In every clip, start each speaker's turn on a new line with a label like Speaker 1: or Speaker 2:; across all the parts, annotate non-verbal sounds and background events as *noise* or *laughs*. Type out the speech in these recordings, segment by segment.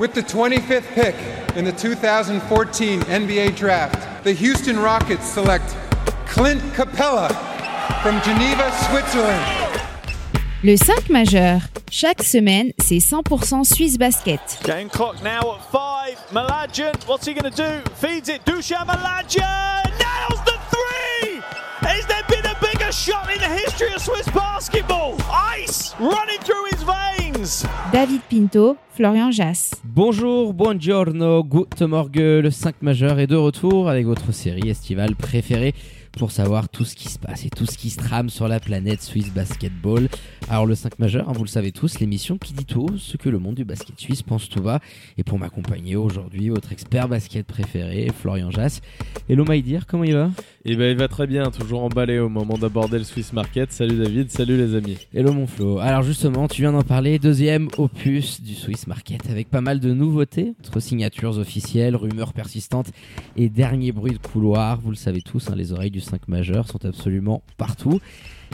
Speaker 1: With the 25th pick in the 2014 NBA Draft, the Houston Rockets select Clint Capella from Geneva, Switzerland.
Speaker 2: Le 5 majeur. Chaque semaine, c'est 100% Suisse Basket.
Speaker 3: Game clock now at five. Malajan, what's he going to do? Feeds it. Dushan Malajan shot in the history of Swiss basketball? Ice running through his veins.
Speaker 2: David Pinto, Florian Jass.
Speaker 4: Bonjour, buongiorno, good morgue, le 5 majeur est de retour avec votre série estivale préférée pour savoir tout ce qui se passe et tout ce qui se trame sur la planète Suisse Basketball. Alors le 5 majeur, hein, vous le savez tous, l'émission qui dit tout ce que le monde du basket suisse pense tout bas. Et pour m'accompagner aujourd'hui, votre expert basket préféré, Florian Jass. Hello Maïdir, comment il va?
Speaker 5: Eh ben il va très bien, toujours emballé au moment d'aborder le Swiss Market. Salut David, salut les amis.
Speaker 4: Hello mon Flo. Alors justement, tu viens d'en parler, deuxième opus du Swiss Market avec pas mal de nouveautés, entre signatures officielles, rumeurs persistantes et derniers bruits de couloir. Vous le savez tous, hein, les oreilles du 5 majeur sont absolument partout.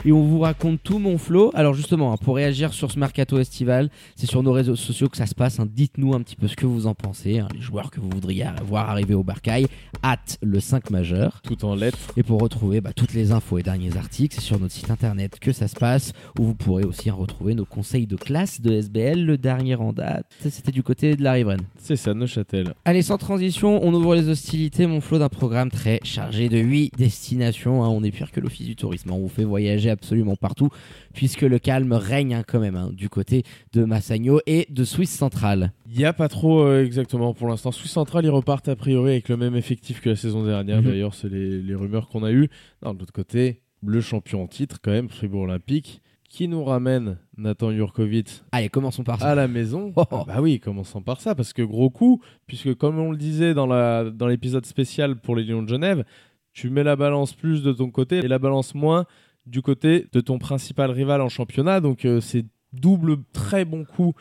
Speaker 4: Et on vous raconte tout mon flow. Alors justement, hein, pour réagir sur ce mercato estival, c'est sur nos réseaux sociaux que ça se passe. hein. Dites-nous un petit peu ce que vous en pensez, hein, les joueurs que vous voudriez voir arriver au Barcail, at le 5 majeur.
Speaker 5: Tout en lettres.
Speaker 4: Et pour retrouver bah, toutes les infos et derniers articles, c'est sur notre site internet que ça se passe, où vous pourrez aussi retrouver nos conseils de classe de SBL. Le dernier en date, c'était du côté de la riveraine.
Speaker 5: C'est ça, Neuchâtel.
Speaker 4: Allez, sans transition, on ouvre les hostilités, mon flot d'un programme très chargé de 8 destinations. hein. On est pire que l'Office du tourisme. On vous fait voyager absolument partout, puisque le calme règne hein, quand même hein, du côté de Massagno et de Suisse centrale.
Speaker 5: Il n'y a pas trop euh, exactement pour l'instant. Swiss Central, ils repartent a priori avec le même effectif que la saison dernière.
Speaker 4: Mhm.
Speaker 5: D'ailleurs, c'est les, les rumeurs qu'on a eues. Non, de l'autre côté, le champion en titre, quand même, Fribourg Olympique, qui nous ramène Nathan Jurkovic
Speaker 4: Allez, commençons par ça.
Speaker 5: à la maison.
Speaker 4: Oh.
Speaker 5: Ah bah oui, commençons par ça, parce que gros coup, puisque comme on le disait dans la dans l'épisode spécial pour les Lions de Genève, tu mets la balance plus de ton côté et la balance moins du côté de ton principal rival en championnat. Donc euh, c'est double très bon coup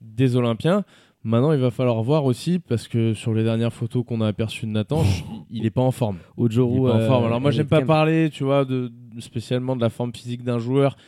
Speaker 5: des Olympiens. Maintenant, il va falloir voir aussi, parce que sur les dernières photos qu'on a aperçues de Nathan, il n'est pas en forme.
Speaker 4: Ojoro,
Speaker 5: en
Speaker 4: euh,
Speaker 5: forme. Alors moi,
Speaker 4: elle
Speaker 5: j'aime pas parler, tu vois, de, spécialement de la forme physique d'un joueur,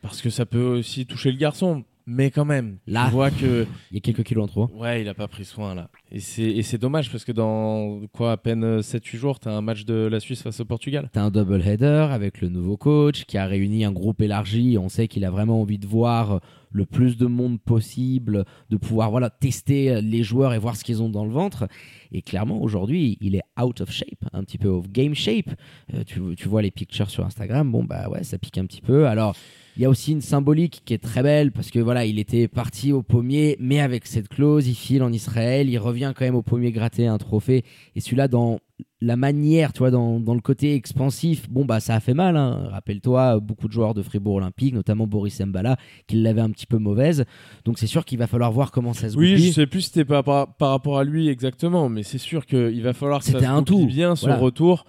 Speaker 5: parce que ça peut aussi toucher le garçon. Mais quand même,
Speaker 4: Là.
Speaker 5: tu vois que
Speaker 4: Il y a quelques kilos en trop.
Speaker 5: Ouais, il a pas pris soin là. Et c'est, dommage parce que dans quoi à peine 7-8 jours, t'as un match de la Suisse face au Portugal.
Speaker 4: T'as un double header avec le nouveau coach qui a réuni un groupe élargi. On sait qu'il a vraiment envie de voir le plus de monde possible, de pouvoir voilà tester les joueurs et voir ce qu'ils ont dans le ventre. Et clairement, aujourd'hui, il est out of shape, un petit peu of game shape. Euh, tu, tu vois les pictures sur Instagram, bon bah ouais, ça pique un petit peu. Alors, il y a aussi une symbolique qui est très belle parce que voilà, il était parti au pommier, mais avec cette clause, il file en Israël, il revient quand même au pommier gratter un trophée. Et celui-là, dans la manière, tu vois, dans, dans le côté expansif, bon, bah, ça a fait mal. hein. Rappelle-toi, beaucoup de joueurs de Fribourg Olympique, notamment Boris Mbala, qui l'avait un petit peu mauvaise. Donc, c'est sûr qu'il va falloir voir comment ça se
Speaker 5: Oui,
Speaker 4: goupille.
Speaker 5: je sais plus si c'était par, par, par rapport à lui exactement, mais c'est sûr qu'il va falloir que ça se
Speaker 4: un tout.
Speaker 5: bien
Speaker 4: Voilà.
Speaker 5: retour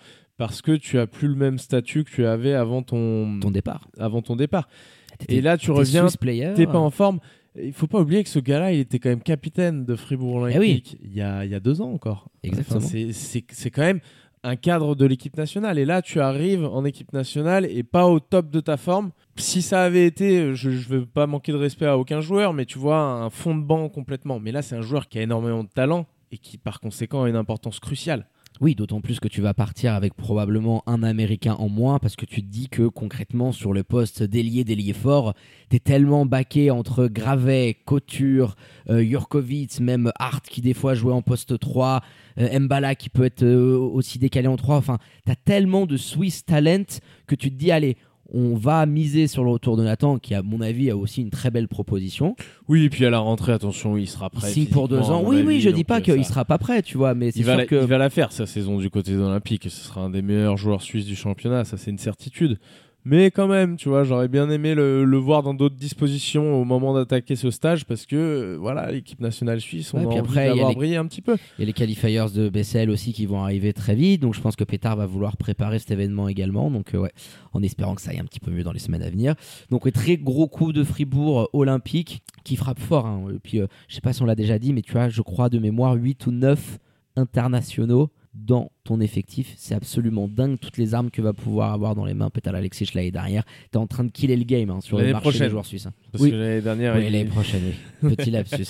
Speaker 5: parce que tu as plus le même statut que tu avais avant ton,
Speaker 4: Ton départ.
Speaker 5: avant ton départ. Et là, tu reviens, t'es pas en forme. Il faut pas oublier que ce gars-là, il était quand même capitaine de Fribourg
Speaker 4: Eh
Speaker 5: Olympique il, y a, il y a deux ans encore.
Speaker 4: Exactement.
Speaker 5: Enfin, c'est quand même un cadre de l'équipe nationale. Et là, tu arrives en équipe nationale et pas au top de ta forme. Si ça avait été, je ne veux pas manquer de respect à aucun joueur, mais tu vois, un fond de banc complètement. Mais là, c'est un joueur qui a énormément de talent et qui, par conséquent, a une importance cruciale.
Speaker 4: Oui, d'autant plus que tu vas partir avec probablement un Américain en moins parce que tu te dis que concrètement sur le poste d'ailier, d'ailier fort, t'es tellement baqué entre Gravet, Couture, euh, Jurkovic, même Hart qui des fois jouait en poste 3, euh, Mbala qui peut être euh, aussi décalé en 3. Enfin, t'as tellement de Swiss talent que tu te dis, allez, on va miser sur le retour de Nathan qui, à mon avis, a aussi une très belle proposition.
Speaker 5: Oui, et puis à la rentrée, attention, il sera
Speaker 4: Il
Speaker 5: prêt.
Speaker 4: signe pour deux ans. Oui,
Speaker 5: avis,
Speaker 4: oui, je dis pas
Speaker 5: euh,
Speaker 4: qu'il
Speaker 5: ça-
Speaker 4: sera pas prêt, tu vois, mais c'est
Speaker 5: Il va,
Speaker 4: sûr
Speaker 5: la,
Speaker 4: que.
Speaker 5: il va la faire sa saison du côté des Olympiques. Ce sera un des meilleurs joueurs suisses du championnat, ça c'est une certitude. Mais quand même, tu vois, j'aurais bien aimé le, le voir dans d'autres dispositions au moment d'attaquer ce stage parce que euh, voilà, l'équipe nationale suisse, on
Speaker 4: Ouais,
Speaker 5: a envie
Speaker 4: après,
Speaker 5: d'avoir
Speaker 4: les-
Speaker 5: brillé un petit peu.
Speaker 4: Il y a les qualifiers de Bessel aussi qui vont arriver très vite, donc je pense que Pétard va vouloir préparer cet événement également, donc euh, ouais, en espérant que ça aille un petit peu mieux dans les semaines à venir. Donc très gros coup de Fribourg euh, olympique qui frappe fort. hein. Et puis euh, je sais pas si on l'a déjà dit, mais tu as, je crois de mémoire, 8 ou 9 internationaux dans ton effectif. C'est absolument dingue toutes les armes que va pouvoir avoir dans les mains Petal Alexic l'année dernière. T'es en train de killer le game hein, sur le marché
Speaker 5: prochaine.
Speaker 4: des joueurs suisses. hein.
Speaker 5: Parce
Speaker 4: Oui.
Speaker 5: que l'année dernière,
Speaker 4: Oui,
Speaker 5: il-
Speaker 4: l'année prochaine, oui. *laughs* Petit lapsus.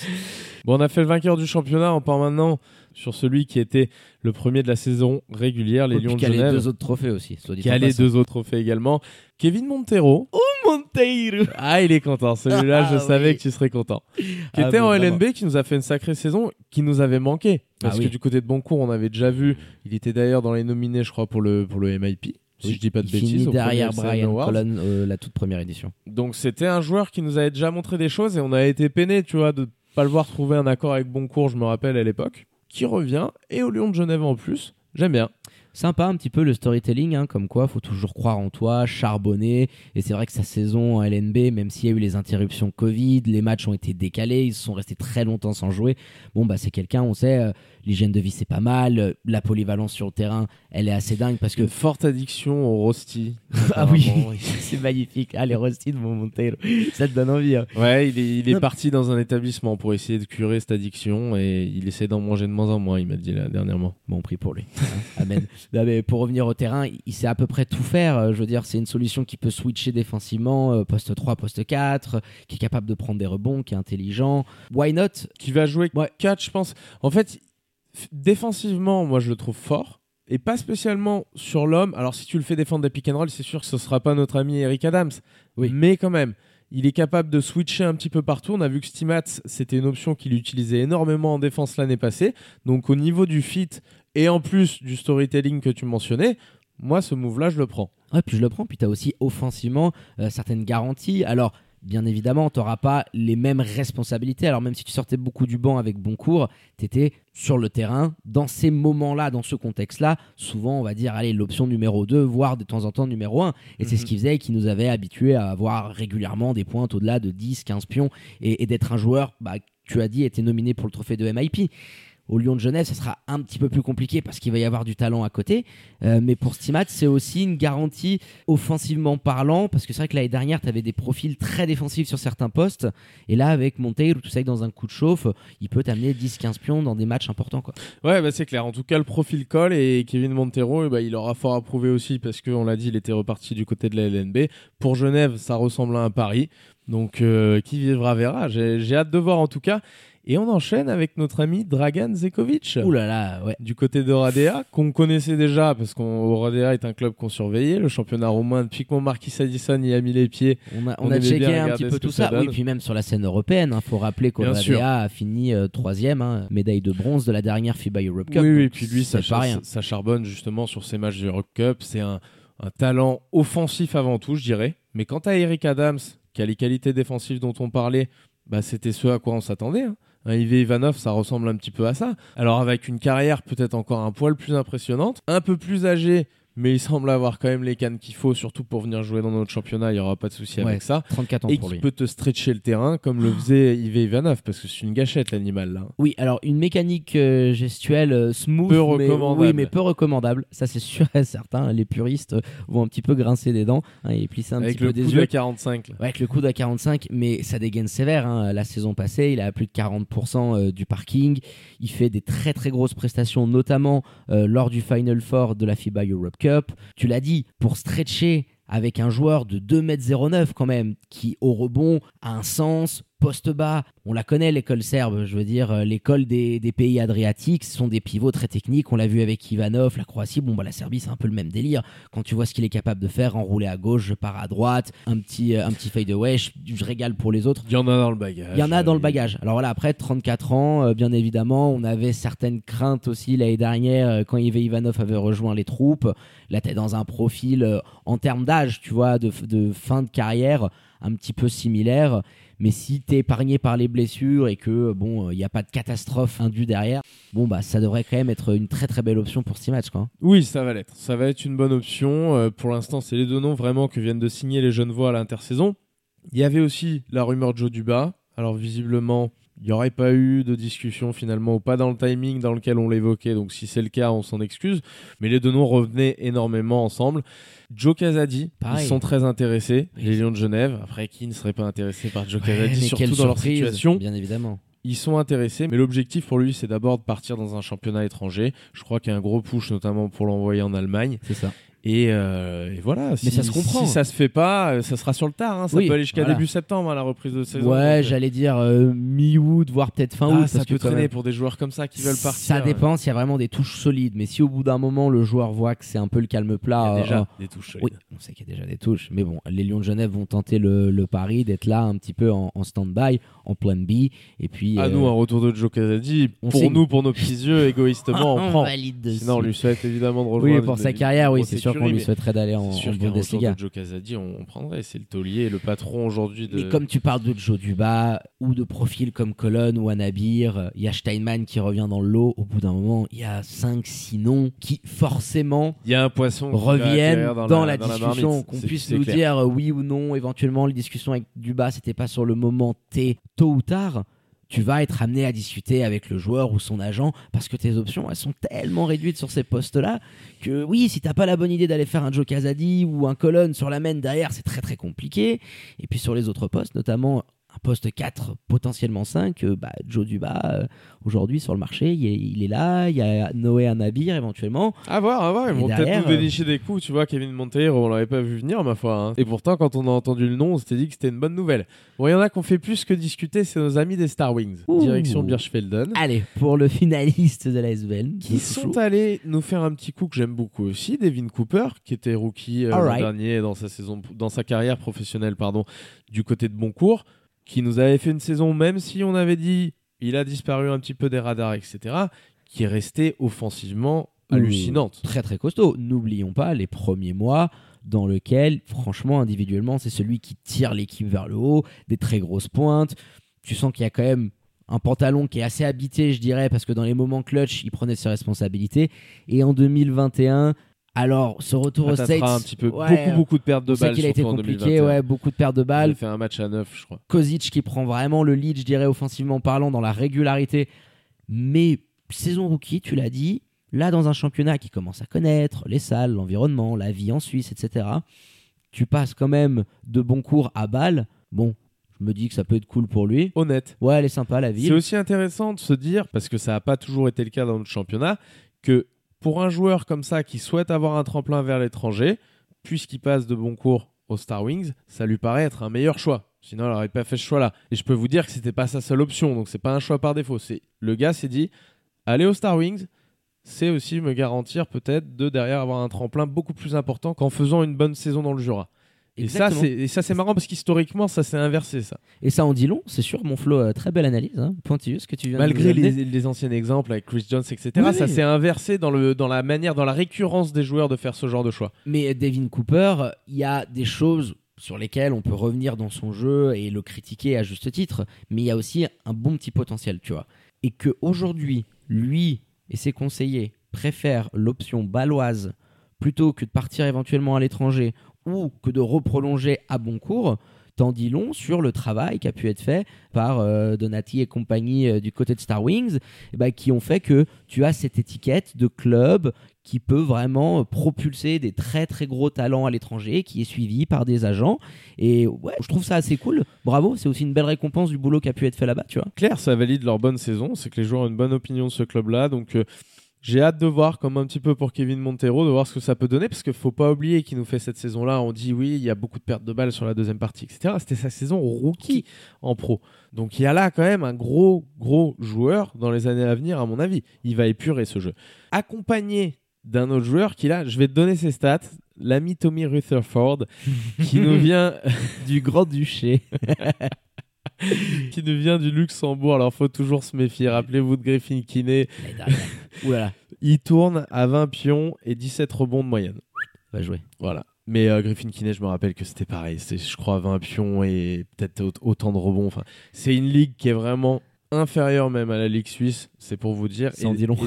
Speaker 5: Bon, on a fait le vainqueur du championnat. On part maintenant sur celui qui était le premier de la saison régulière, les
Speaker 4: puis
Speaker 5: Lions de
Speaker 4: qu'il y a les
Speaker 5: Genève.
Speaker 4: deux autres trophées aussi. soit dit
Speaker 5: qui a les deux autres trophées également. Kevin Montero. Oh, Monteiro Ah, il est content. Celui-là, je
Speaker 4: Ah,
Speaker 5: savais
Speaker 4: oui.
Speaker 5: que tu serais content. Qui
Speaker 4: Ah,
Speaker 5: était en
Speaker 4: vraiment.
Speaker 5: LNB, qui nous a fait une sacrée saison, qui nous avait manqué. Parce
Speaker 4: Ah oui.
Speaker 5: que du côté de Boncourt, on avait déjà vu. Il était d'ailleurs dans les nominés, je crois, pour le, pour le MIP. Si
Speaker 4: Oui,
Speaker 5: je dis pas de bêtises. premier
Speaker 4: derrière Brian. Cullen euh, la toute première édition.
Speaker 5: Donc c'était un joueur qui nous avait déjà montré des choses et on a été peiné, tu vois, de pas le voir trouver un accord avec Boncourt, je me rappelle à l'époque, qui revient et au Lyon de Genève en plus. J'aime bien.
Speaker 4: Sympa un petit peu le storytelling, hein, comme quoi faut toujours croire en toi, charbonner. Et c'est vrai que sa saison en LNB, même s'il y a eu les interruptions Covid, les matchs ont été décalés, ils sont restés très longtemps sans jouer. Bon, bah c'est quelqu'un, on sait, euh, l'hygiène de vie c'est pas mal, la polyvalence sur le terrain, elle est assez dingue parce que.
Speaker 5: Une forte addiction au rosti. *laughs*
Speaker 4: Ah oui, *laughs* c'est magnifique. Ah, les rostis de mon Montero, *laughs* ça te donne envie. hein.
Speaker 5: Ouais, il est, il est
Speaker 4: Non.
Speaker 5: parti dans un établissement pour essayer de curer cette addiction et il essaie d'en manger de moins en moins, il m'a dit là dernièrement.
Speaker 4: Bon prix pour lui. Hein, Amen. Non, mais pour revenir au terrain, il sait à peu près tout faire. Euh, Je veux dire, c'est une solution qui peut switcher défensivement, euh, poste 3, poste 4, euh, qui est capable de prendre des rebonds, qui est intelligent. Why not?
Speaker 5: Qui va jouer
Speaker 4: Ouais.
Speaker 5: 4, je pense. En fait, défensivement, moi je le trouve fort. Et pas spécialement sur l'homme. Alors si tu le fais défendre des pick and roll, c'est sûr que ce sera pas notre ami Eric Adams.
Speaker 4: Oui.
Speaker 5: Mais quand même, il est capable de switcher un petit peu partout. On a vu que Stimats, c'était une option qu'il utilisait énormément en défense l'année passée. Donc au niveau du fit et en plus du storytelling que tu mentionnais, moi ce move-là, je le prends.
Speaker 4: Ouais, puis je le prends. Puis tu as aussi offensivement euh, certaines garanties. Alors, bien évidemment, tu n'auras pas les mêmes responsabilités. Alors, même si tu sortais beaucoup du banc avec Boncourt, tu étais sur le terrain. Dans ces moments-là, dans ce contexte-là, souvent, on va dire, allez, l'option numéro 2, voire de temps en temps numéro 1. Et c'est
Speaker 5: Mhm.
Speaker 4: ce qui faisait qui nous avait habitués à avoir régulièrement des pointes au-delà de 10, 15 pions et, et d'être un joueur, bah, tu as dit, était nominé pour le trophée de MIP. Au Lyon de Genève, ça sera un petit peu plus compliqué parce qu'il va y avoir du talent à côté. Euh, mais pour Stimat, c'est aussi une garantie offensivement parlant parce que c'est vrai que l'année dernière, tu avais des profils très défensifs sur certains postes. Et là, avec Monteiro, tout ça, dans un coup de chauffe, il peut t'amener 10-15 pions dans des matchs importants. Quoi.
Speaker 5: Ouais, bah c'est clair. En tout cas, le profil colle et Kevin Montero, eh bah, il aura fort à prouver aussi parce qu'on l'a dit, il était reparti du côté de la LNB. Pour Genève, ça ressemble à un pari. Donc, euh, qui vivra verra. J'ai hâte de voir en tout cas. Et on enchaîne avec notre ami Dragan Zekovic.
Speaker 4: Ouh là là, ouais.
Speaker 5: Du côté d'Oradea, qu'on connaissait déjà parce qu'Oradea est un club qu'on surveillait. Le championnat roumain, depuis que mon Marquis Addison y a mis les pieds,
Speaker 4: On a,
Speaker 5: On
Speaker 4: on a
Speaker 5: aimait
Speaker 4: checké un petit peu tout
Speaker 5: ça
Speaker 4: ça. Oui, puis même sur la scène européenne, il faut rappeler qu'Oradea a fini euh, troisième, hein, médaille de bronze de la dernière FIBA Europe Cup.
Speaker 5: Oui, oui, puis lui, ça,
Speaker 4: rien.
Speaker 5: ça charbonne justement sur ces matchs de Rock Cup. C'est un, un talent offensif avant tout, je dirais. Mais quant à Eric Adams, qui a les qualités défensives dont on parlait, bah, c'était ce à quoi on s'attendait. Hein. Un Ivé Ivanov, ça ressemble un petit peu à ça. Alors avec une carrière peut-être encore un poil plus impressionnante, un peu plus âgé, mais il semble avoir quand même les cannes qu'il faut, surtout pour venir jouer dans notre championnat, il n'y aura pas de souci
Speaker 4: Ouais,
Speaker 5: avec ça.
Speaker 4: 34 ans
Speaker 5: Et
Speaker 4: pour
Speaker 5: qui
Speaker 4: lui.
Speaker 5: peut te stretcher le terrain comme le faisait Ivé Ivanov, parce que c'est une gâchette l'animal là.
Speaker 4: Oui, alors une mécanique euh, gestuelle euh, smooth,
Speaker 5: Peu
Speaker 4: mais, oui, mais peu recommandable. Ça, c'est sûr et certain. Les puristes vont un petit peu grincer des dents hein, et plisser un
Speaker 5: Avec
Speaker 4: petit
Speaker 5: le
Speaker 4: peu
Speaker 5: coup
Speaker 4: des
Speaker 5: de
Speaker 4: yeux.
Speaker 5: 45. là.
Speaker 4: Ouais, avec le coup à 45, mais ça dégaine sévère. hein. La saison passée, il a plus de 40% euh, du parking. Il fait des très très grosses prestations, notamment euh, lors du Final Four de la FIBA Europe Tu l'as dit, pour stretcher avec un joueur de 2m09 quand même, qui au rebond a un sens, poste bas. On la connaît l'école serbe, je veux dire, euh, l'école des, des pays adriatiques, ce sont des pivots très techniques. On l'a vu avec Ivanov, la Croatie. Bon, bah, la Serbie, c'est un peu le même délire. Quand tu vois ce qu'il est capable de faire, enrouler à gauche, je pars à droite, un petit, euh, un petit fade away, je, je régale pour les autres.
Speaker 5: Il y en a dans le bagage.
Speaker 4: Il y en a dans le
Speaker 5: Euh,
Speaker 4: bagage. Alors voilà, après 34 ans, bien évidemment, on avait certaines craintes aussi l'année dernière quand Yves Ivanov avait rejoint les troupes. Là, tu dans un profil en termes d'âge, tu vois, de, de fin de carrière un petit peu similaire. Mais si tu es épargné par les blessures et que bon, il n'y a pas de catastrophe indue derrière, bon bah ça devrait quand même être une très très belle option pour ce match quoi.
Speaker 5: Oui, ça va l'être. Ça va être une bonne option. Euh, pour l'instant, c'est les deux noms vraiment que viennent de signer les jeunes voix à l'intersaison. Il y avait aussi la rumeur Joe Duba. Alors visiblement, il n'y aurait pas eu de discussion finalement, ou pas dans le timing dans lequel on l'évoquait. Donc si c'est le cas, on s'en excuse. Mais les deux noms revenaient énormément ensemble. Joe Casadi,
Speaker 4: Pareil.
Speaker 5: ils sont très intéressés.
Speaker 4: Oui.
Speaker 5: Les Lions de Genève. Après, qui ne serait pas intéressé par Joe
Speaker 4: Ouais,
Speaker 5: Casadi, surtout dans leur situation?
Speaker 4: Bien évidemment.
Speaker 5: ils sont intéressés, mais l'objectif pour lui, c'est d'abord de partir dans un championnat étranger. Je crois qu'il y a un gros push, notamment pour l'envoyer en Allemagne.
Speaker 4: C'est ça.
Speaker 5: Et, euh, et voilà, si,
Speaker 4: ça se comprend.
Speaker 5: si ça se fait pas, euh, ça sera sur le tard. hein. Ça
Speaker 4: Oui,
Speaker 5: peut aller jusqu'à
Speaker 4: voilà.
Speaker 5: début septembre, hein, la reprise de saison.
Speaker 4: Ouais,
Speaker 5: Donc,
Speaker 4: j'allais dire euh, mi-août, voire peut-être fin
Speaker 5: ah,
Speaker 4: août.
Speaker 5: ça
Speaker 4: parce
Speaker 5: peut
Speaker 4: que
Speaker 5: traîner
Speaker 4: même-
Speaker 5: pour des joueurs comme ça qui veulent partir.
Speaker 4: Ça dépend s'il y a vraiment des touches solides. Mais si au bout d'un moment, le joueur voit que c'est un peu le calme
Speaker 5: Il y
Speaker 4: plat.
Speaker 5: a
Speaker 4: euh,
Speaker 5: déjà
Speaker 4: euh,
Speaker 5: des touches
Speaker 4: oui, on sait qu'il y a déjà des touches. Mais bon, les Lions de Genève vont tenter le, le pari d'être là un petit peu en, en stand-by, en plan B. Et puis.
Speaker 5: À
Speaker 4: euh,
Speaker 5: nous, un retour de Joe Casady. Pour
Speaker 4: signe.
Speaker 5: nous, pour nos petits yeux, égoïstement, *laughs* on prend.
Speaker 4: valide.
Speaker 5: Sinon, on lui souhaite évidemment de rejoindre.
Speaker 4: Oui, pour sa carrière, oui, c'est sûr qu'on lui souhaiterait d'aller en, en Bundesliga.
Speaker 5: de Joe Casady, on, on prendrait. C'est le taulier, le patron aujourd'hui de.
Speaker 4: Mais comme tu parles de Joe Duba ou de profils comme Colonne ou Anabir, il y a Steinman qui revient dans le lot. Au bout d'un moment, il y a 5-6 noms qui forcément
Speaker 5: Il y a un poisson
Speaker 4: reviennent dans, la,
Speaker 5: dans
Speaker 4: discussion, qu'on puisse nous
Speaker 5: clair.
Speaker 4: dire euh, oui ou non, éventuellement les discussions avec Duba, c'était pas sur le moment T, tôt ou tard. Tu vas être amené à discuter avec le joueur ou son agent parce que tes options elles sont tellement réduites sur ces postes-là que oui, si t'as pas la bonne idée d'aller faire un Joe Casady ou un colonne sur la main derrière, c'est très très compliqué. Et puis sur les autres postes, notamment un poste 4, potentiellement 5, euh, bah, Joe Duba, euh, aujourd'hui sur le marché, il est, il est là. Il y a Noé Anabir éventuellement.
Speaker 5: À voir, à voir. Ils vont peut-être nous dénicher des coups. Tu vois, Kevin Monteiro, on l'avait pas vu venir, ma foi. hein. Et pourtant, quand on a entendu le nom, on s'était dit que c'était une bonne nouvelle. Bon, il y en a qui ont fait plus que discuter, c'est nos amis des Star Wings.
Speaker 4: Ouh.
Speaker 5: Direction Birchfelden.
Speaker 4: Allez, pour le finaliste de la SVL.
Speaker 5: Qui sont allés nous faire un petit coup que j'aime beaucoup aussi, Devin Cooper, qui était rookie euh, l'an dernier dans sa saison, dans sa carrière professionnelle, pardon, du côté de Boncourt, qui nous avait fait une saison, même si on avait dit il a disparu un petit peu des radars, etc., qui est resté offensivement hallucinante.
Speaker 4: Très très costaud. N'oublions pas les premiers mois dans lesquels, franchement, individuellement, c'est celui qui tire l'équipe vers le haut, des très grosses pointes. Tu sens qu'il y a quand même un pantalon qui est assez habité, je dirais, parce que dans les moments clutch, il prenait ses responsabilités. Et en 2021, alors ce retour aux
Speaker 5: Patatras,
Speaker 4: States,
Speaker 5: un petit peu,
Speaker 4: ouais,
Speaker 5: beaucoup, beaucoup de pertes de balles.
Speaker 4: qu'il a été compliqué,
Speaker 5: 2021.
Speaker 4: ouais, beaucoup de pertes de
Speaker 5: Il
Speaker 4: balles.
Speaker 5: a fait un match à 9, je crois.
Speaker 4: Kozic qui prend vraiment le lead, je dirais, offensivement parlant, dans la régularité. Mais saison rookie, tu l'as dit, là, dans un championnat qui commence à connaître les salles, l'environnement, la vie en Suisse, etc., tu passes quand même de bons cours à Bâle. Bon, je me dis que ça peut être cool pour lui.
Speaker 5: Honnête.
Speaker 4: Ouais, elle est sympa, la
Speaker 5: C'est
Speaker 4: ville.
Speaker 5: aussi intéressant de se dire, parce que ça n'a pas toujours été le cas dans notre championnat, que pour un joueur comme ça qui souhaite avoir un tremplin vers l'étranger, puisqu'il passe de bons cours aux Star Wings, ça lui paraît être un meilleur choix. Sinon, il n'aurait pas fait ce choix-là. Et je peux vous dire que c'était pas sa seule option, donc c'est pas un choix par défaut. Le gars s'est dit, aller aux Star Wings, c'est aussi me garantir peut-être de derrière avoir un tremplin beaucoup plus important qu'en faisant une bonne saison dans le Jura. Et ça,
Speaker 4: Exactement.
Speaker 5: c'est et ça, c'est marrant parce qu'historiquement, ça s'est inversé, ça.
Speaker 4: Et ça en dit long, c'est sûr, mon Flo, euh, très belle analyse, hein, pointilleuse que tu viens de
Speaker 5: Malgré les, les anciens exemples avec Chris Jones, etc.,
Speaker 4: Oui.
Speaker 5: ça s'est inversé dans, le, dans la manière, dans la récurrence des joueurs de faire ce genre de choix.
Speaker 4: Mais Devin Cooper, il y a des choses sur lesquelles on peut revenir dans son jeu et le critiquer à juste titre, mais il y a aussi un bon petit potentiel, tu vois. Et que aujourd'hui, lui et ses conseillers préfèrent l'option baloise plutôt que de partir éventuellement à l'étranger ou que de reprolonger à bon cours, t'en dis long sur le travail qui a pu être fait par euh, Donati et compagnie euh, du côté de Star Wings, eh ben, qui ont fait que tu as cette étiquette de club qui peut vraiment propulser des très très gros talents à l'étranger, qui est suivi par des agents. Et ouais, je trouve ça assez cool. Bravo, c'est aussi une belle récompense du boulot qui a pu être fait là-bas, tu vois.
Speaker 5: Claire, ça valide leur bonne saison, c'est que les joueurs ont une bonne opinion de ce club-là, donc euh, j'ai hâte de voir, comme un petit peu pour Kevin Montero, de voir ce que ça peut donner, parce qu'il faut pas oublier qu'il nous fait cette saison-là, on dit oui, il y a beaucoup de pertes de balles sur la deuxième partie, etc. C'était sa saison rookie en pro. Donc il y a là quand même un gros, gros joueur dans les années à venir, à mon avis. Il va épurer ce jeu. Accompagné d'un autre joueur qui là, je vais te donner ses stats, l'ami Tommy Rutherford, qui nous *laughs* vient *laughs*
Speaker 4: Du Grand-Duché. *laughs* *laughs*
Speaker 5: qui nous vient du Luxembourg. Alors faut toujours se méfier. Rappelez-vous de Griffin. *laughs*
Speaker 4: Oulala,
Speaker 5: Il tourne à 20 pions et 17 rebonds de moyenne.
Speaker 4: va jouer.
Speaker 5: Voilà. Mais euh, Griffin Kinney, je me rappelle que c'était pareil. C'est, je crois, 20 pions et peut-être au- autant de rebonds. Enfin, c'est une ligue qui est vraiment inférieure même à la ligue suisse. C'est pour vous dire. Et,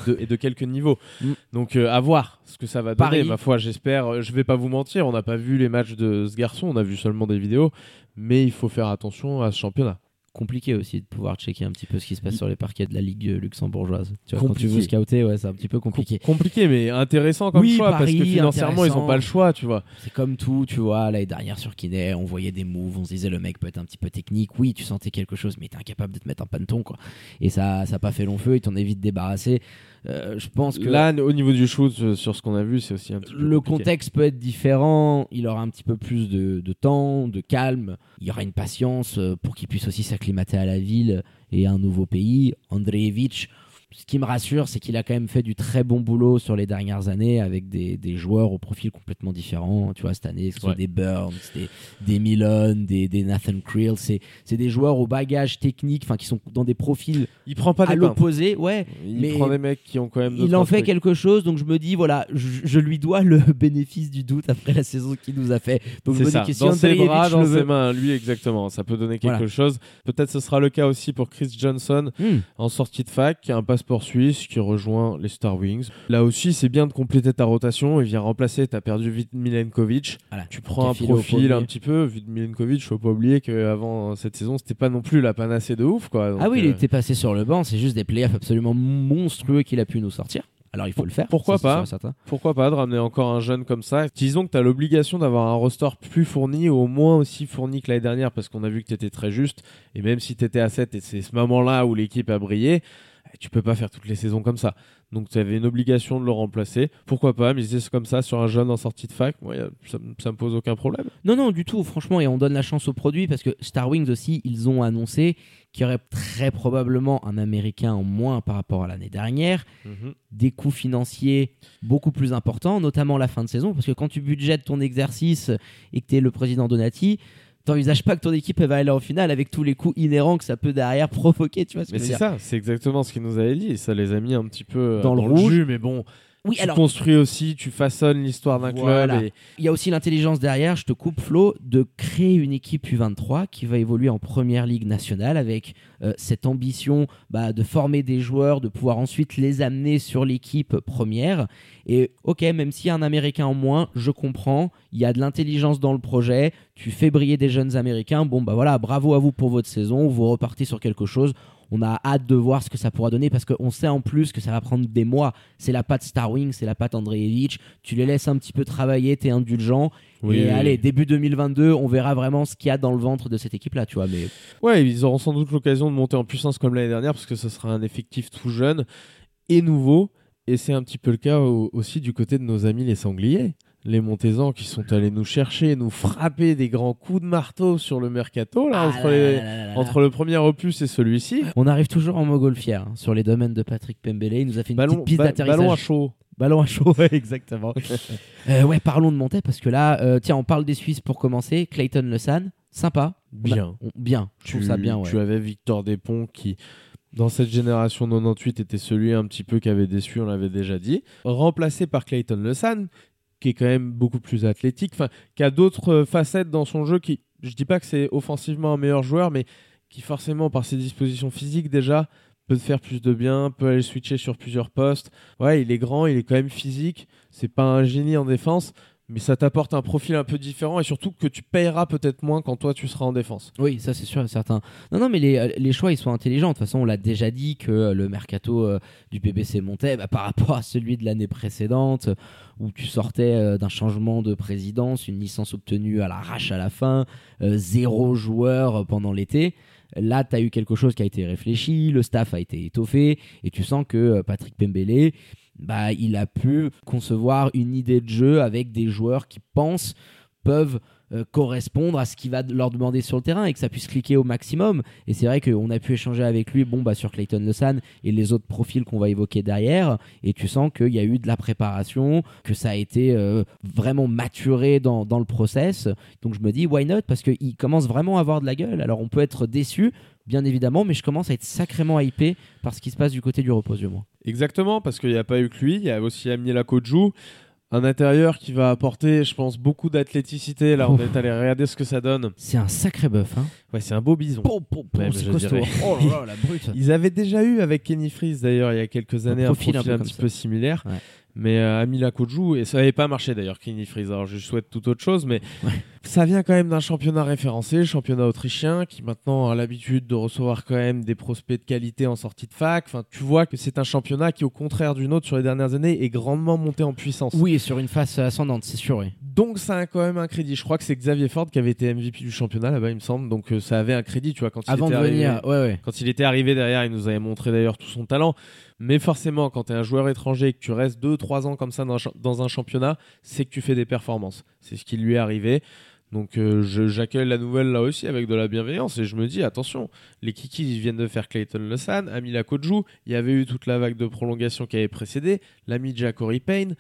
Speaker 5: de, et de quelques niveaux.
Speaker 4: Mm.
Speaker 5: Donc euh, à voir ce que ça va donner.
Speaker 4: Paris.
Speaker 5: Ma foi, j'espère. euh, Je vais pas vous mentir. On n'a pas vu les matchs de ce garçon. On a vu seulement des vidéos. Mais il faut faire attention à ce championnat.
Speaker 4: Compliqué aussi de pouvoir checker un petit peu ce qui se passe sur les parquets de la Ligue euh, luxembourgeoise. Tu vois, quand tu veux scouter, ouais, c'est un petit peu compliqué.
Speaker 5: Com- compliqué, mais intéressant comme
Speaker 4: Oui,
Speaker 5: choix parce que financièrement, ils
Speaker 4: intéressant.
Speaker 5: ont pas le choix, tu vois.
Speaker 4: C'est comme tout, tu vois, l'année dernière sur Kiné, on voyait des moves, on se disait le mec peut être un petit peu technique. Oui, tu sentais quelque chose, mais t'es incapable de te mettre un panton, quoi. Et ça ça a pas fait long feu, il t'en est vite débarrassé. Euh, je pense que
Speaker 5: Là, au niveau du shoot, euh, sur ce qu'on a vu, c'est aussi un petit peu
Speaker 4: le
Speaker 5: compliqué.
Speaker 4: contexte peut être différent, il aura un petit peu plus de, de temps, de calme, il y aura une patience euh, pour qu'il puisse aussi s'acclimater à la ville et à un nouveau pays. Andreevich, ce qui me rassure, c'est qu'il a quand même fait du très bon boulot sur les dernières années avec des, des joueurs au profil complètement différent. Tu vois, cette année, ce
Speaker 5: Ouais.
Speaker 4: des Burns, des, des Milon, des, des Nathan Creel, c'est c'est des joueurs au bagage technique, enfin qui sont dans des profils
Speaker 5: Il prend pas
Speaker 4: à l'opposé. Ouais,
Speaker 5: Il
Speaker 4: mais
Speaker 5: prend des mecs qui ont quand même.
Speaker 4: il en fait
Speaker 5: trucs.
Speaker 4: quelque chose, donc je me dis, voilà, je, je lui dois le *laughs* bénéfice du doute après la saison qu'il nous a fait. Donc je
Speaker 5: C'est
Speaker 4: me
Speaker 5: ça.
Speaker 4: dis que si
Speaker 5: dans ses bras, dans ses mains, lui exactement. Ça peut donner quelque
Speaker 4: Voilà.
Speaker 5: chose. Peut-être ce sera le cas aussi pour Chris Johnson
Speaker 4: Hmm.
Speaker 5: en sortie de fac, un passeport suisse, qui rejoint les Star Wings. Là aussi, c'est bien de compléter ta rotation. Il vient remplacer. T'as perdu vite Milenkovic.
Speaker 4: Voilà.
Speaker 5: Tu prends un profil un petit peu. Vu de Milenkovic, faut pas oublier qu'avant cette saison, c'était pas non plus la panacée de ouf, quoi. Donc,
Speaker 4: ah oui, il
Speaker 5: euh,
Speaker 4: était passé sur le banc, c'est juste des playoffs absolument monstrueux qu'il a pu nous sortir. Alors il faut le faire.
Speaker 5: Pourquoi
Speaker 4: ça,
Speaker 5: pas. Pourquoi pas de ramener encore un jeune comme ça? Disons que tu as l'obligation d'avoir un roster plus fourni, au moins aussi fourni que l'année dernière, parce qu'on a vu que tu étais très juste. Et même si tu étais à 7 et c'est ce moment-là où l'équipe a brillé, tu peux pas faire toutes les saisons comme ça. Donc tu avais une obligation de le remplacer. Pourquoi pas miser comme ça sur un jeune en sortie de fac Moi, ça, ça me pose aucun problème.
Speaker 4: Non, non, du tout, franchement, et on donne la chance au produit parce que Star Wings aussi, ils ont annoncé qu'il y aurait très probablement un Américain en moins par rapport à l'année dernière, des coûts financiers beaucoup plus importants, notamment la fin de saison, parce que quand tu budgètes ton exercice et que tu es le président Donati, t'envisages pas que ton équipe elle va aller en finale avec tous les coûts inhérents que ça peut derrière provoquer, tu vois ce que
Speaker 5: Mais
Speaker 4: je veux
Speaker 5: c'est
Speaker 4: dire
Speaker 5: ça, c'est exactement ce qu'il nous avait dit. Ça les a mis un petit peu euh,
Speaker 4: Dans le rouge.
Speaker 5: jus, mais bon.
Speaker 4: Oui,
Speaker 5: tu
Speaker 4: alors
Speaker 5: construis aussi, tu façonnes l'histoire d'un
Speaker 4: Voilà.
Speaker 5: club. Et...
Speaker 4: il y a aussi l'intelligence derrière, je te coupe Flo, de créer une équipe U23 qui va évoluer en première ligue nationale avec euh, cette ambition bah, de former des joueurs, de pouvoir ensuite les amener sur l'équipe première. Et ok, même s'il y a un Américain en moins, je comprends, il y a de l'intelligence dans le projet, tu fais briller des jeunes Américains, bon bah voilà, bravo à vous pour votre saison, vous repartez sur quelque chose. On a hâte de voir ce que ça pourra donner parce qu'on sait en plus que ça va prendre des mois. C'est la patte Star Wings, c'est la patte Andreevich. Tu les laisses un petit peu travailler, t'es indulgent.
Speaker 5: Oui,
Speaker 4: et
Speaker 5: oui.
Speaker 4: allez, début 2022, on verra vraiment ce qu'il y a dans le ventre de cette équipe-là, tu vois. Mais
Speaker 5: Ouais, ils auront sans doute l'occasion de monter en puissance comme l'année dernière parce que ce sera un effectif tout jeune et nouveau. Et c'est un petit peu le cas au- aussi du côté de nos amis les sangliers. Les Montezans qui sont allés nous chercher, nous frapper des grands coups de marteau sur le mercato là,
Speaker 4: Ah
Speaker 5: entre,
Speaker 4: là
Speaker 5: les-
Speaker 4: là là là là.
Speaker 5: entre le premier opus et celui-ci.
Speaker 4: on arrive toujours en montgolfière hein, sur les domaines de Patrick Pembele. Il nous a fait une
Speaker 5: Ballon,
Speaker 4: petite piste
Speaker 5: ba-
Speaker 4: d'atterrissage.
Speaker 5: ballon à chaud.
Speaker 4: Ballon à chaud, *laughs* ouais, exactement. *laughs* Euh, ouais, parlons de Montaigne parce que là, euh, tiens, on parle des Suisses pour commencer. Clayton Le sympa. On a-
Speaker 5: Bien.
Speaker 4: on- bien. Je trouve
Speaker 5: tu,
Speaker 4: ça bien, ouais.
Speaker 5: tu avais Victor Despont qui, dans cette génération 98, était celui un petit peu qui avait déçu, on l'avait déjà dit. Remplacé par Clayton Lesan, qui est quand même beaucoup plus athlétique, enfin, qui a d'autres euh, facettes dans son jeu qui, je dis pas que c'est offensivement un meilleur joueur, mais qui forcément, par ses dispositions physiques déjà, peut faire plus de bien, peut aller switcher sur plusieurs postes. Ouais, il est grand, il est quand même physique, c'est pas un génie en défense, mais ça t'apporte un profil un peu différent et surtout que tu payeras peut-être moins quand toi tu seras en défense.
Speaker 4: Oui, ça c'est sûr et certain. Non, non, mais les, euh, les choix ils sont intelligents. De toute façon, on l'a déjà dit que euh, le mercato euh, du BBC montait bah, par rapport à celui de l'année précédente, où tu sortais d'un changement de présidence, une licence obtenue à l'arrache à la fin, zéro joueur pendant l'été. Là, tu as eu quelque chose qui a été réfléchi, le staff a été étoffé, et tu sens que Patrick Pembele, bah, il a pu concevoir une idée de jeu avec des joueurs qui pensent, peuvent euh, correspondre à ce qu'il va leur demander sur le terrain et que ça puisse cliquer au maximum. Et c'est vrai qu'on a pu échanger avec lui bon, bah, sur Clayton Lesan et les autres profils qu'on va évoquer derrière. Et tu sens qu'il y a eu de la préparation, que ça a été euh, vraiment maturé dans, dans le process. Donc je me dis, why not? Parce qu'il commence vraiment à avoir de la gueule. Alors on peut être déçu, bien évidemment, mais je commence à être sacrément hypé par ce qui se passe du côté du reposio, moi.
Speaker 5: Exactement, parce qu'il n'y a pas eu que lui, il y a aussi Kodjou, un intérieur qui va apporter, je pense, beaucoup d'athléticité. Là, on est allé regarder ce que ça donne.
Speaker 4: C'est un sacré bœuf. Hein.
Speaker 5: Ouais, c'est un beau bison.
Speaker 4: Pom, pom, pom,
Speaker 5: je
Speaker 4: costaud. Oh là là, la brute.
Speaker 5: Ils avaient déjà eu avec Kenny Freeze d'ailleurs il y a quelques années un
Speaker 4: profil
Speaker 5: profil,
Speaker 4: un
Speaker 5: un,
Speaker 4: peu
Speaker 5: petit peu similaire.
Speaker 4: Ouais.
Speaker 5: Mais euh, Amila et ça n'avait pas marché d'ailleurs, Kenny Freeze. Alors je souhaite tout autre chose, mais ça vient quand même d'un championnat référencé, le championnat autrichien, qui maintenant a l'habitude de recevoir quand même des prospects de qualité en sortie de fac. Enfin, tu vois que c'est un championnat qui, au contraire d'une autre sur les dernières années, est grandement monté en puissance.
Speaker 4: Oui, et sur une face ascendante, c'est sûr. Oui.
Speaker 5: Donc ça a quand même un crédit. Je crois que c'est Xavier Ford qui avait été MVP du championnat là-bas, il me semble. Donc euh, ça avait un crédit, tu vois, quand il
Speaker 4: Avant
Speaker 5: était
Speaker 4: de
Speaker 5: arrivé.
Speaker 4: venir, ouais, ouais.
Speaker 5: Quand il était arrivé derrière, il nous avait montré d'ailleurs tout son talent. Mais forcément, quand tu es un joueur étranger et que tu restes 2-3 ans comme ça dans un, cha- dans un championnat, c'est que tu fais des performances. C'est ce qui lui est arrivé. Donc euh, j'accueille la nouvelle là aussi avec de la bienveillance et je me dis attention, les Kikis viennent de faire Clayton Lesan, Amila Koju, il y avait eu toute la vague de prolongation qui avait précédé, l'ami Corey Payne.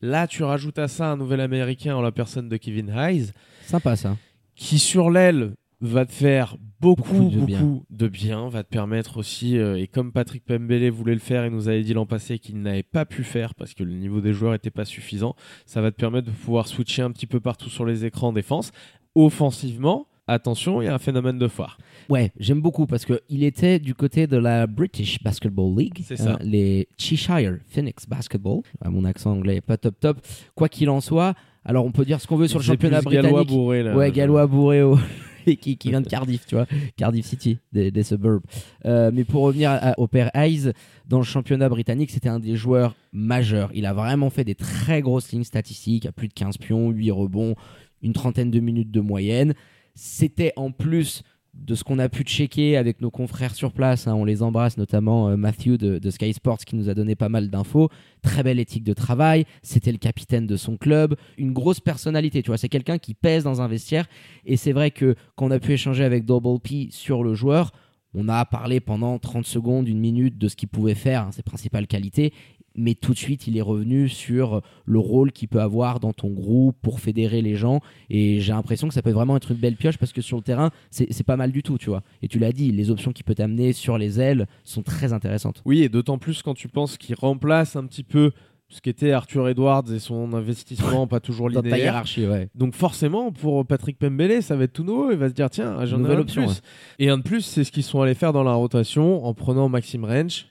Speaker 5: Là, tu rajoutes à ça un nouvel américain en la personne de Kevin Hayes
Speaker 4: Sympa ça.
Speaker 5: qui sur l'aile va te faire beaucoup,
Speaker 4: Beaucoup de
Speaker 5: beaucoup
Speaker 4: bien.
Speaker 5: de bien, va te permettre aussi, euh, et comme Patrick Pembele voulait le faire et nous avait dit l'an passé qu'il n'avait pas pu faire parce que le niveau des joueurs n'était pas suffisant, ça va te permettre de pouvoir switcher un petit peu partout sur les écrans en défense. Offensivement, attention, il y a un phénomène de foire.
Speaker 4: Ouais, j'aime beaucoup parce que il était du côté de la British Basketball League,
Speaker 5: C'est ça.
Speaker 4: hein, les Cheshire Phoenix Basketball. Mon accent anglais est pas top top. Quoi qu'il en soit, alors on peut dire ce qu'on veut sur le championnat
Speaker 5: plus gallois
Speaker 4: britannique.
Speaker 5: bourré, là.
Speaker 4: Ouais, gallois bourré au- *laughs* qui, vient de Cardiff, tu vois, Cardiff City, des, des suburbs. Euh, mais pour revenir à- au père Hayes, dans le championnat britannique, c'était un des joueurs majeurs. Il a vraiment fait des très grosses lignes statistiques, à plus de 15 pions, 8 rebonds, une trentaine de minutes de moyenne. C'était en plus de ce qu'on a pu checker avec nos confrères sur place, hein, on les embrasse, notamment euh, Matthew de, Sky Sports qui nous a donné pas mal d'infos. Très belle éthique de travail, c'était le capitaine de son club, une grosse personnalité, tu vois, c'est quelqu'un qui pèse dans un vestiaire. Et c'est vrai que quand on a pu échanger avec Double P sur le joueur, on a parlé pendant 30 secondes, une minute de ce qu'il pouvait faire, hein, ses principales qualités. Mais tout de suite, il est revenu sur le rôle qu'il peut avoir dans ton groupe pour fédérer les gens. Et j'ai l'impression que ça peut vraiment être une belle pioche parce que sur le terrain, c'est pas mal du tout, tu vois. Et tu l'as dit, les options qu'il peut t'amener sur les ailes sont très intéressantes.
Speaker 5: Oui, et d'autant plus quand tu penses qu'il remplace un petit peu ce qu'était Arthur Edwards et son investissement pas toujours
Speaker 4: Dans ta
Speaker 5: linéaire.
Speaker 4: hiérarchie, ouais.
Speaker 5: Donc forcément, pour Patrick Pembele, ça va être tout nouveau. Il va se dire, tiens, j'en ai
Speaker 4: Nouvelle
Speaker 5: un
Speaker 4: option,
Speaker 5: de plus. Et un de plus, c'est ce qu'ils sont allés faire dans la rotation en prenant Maxime Rench.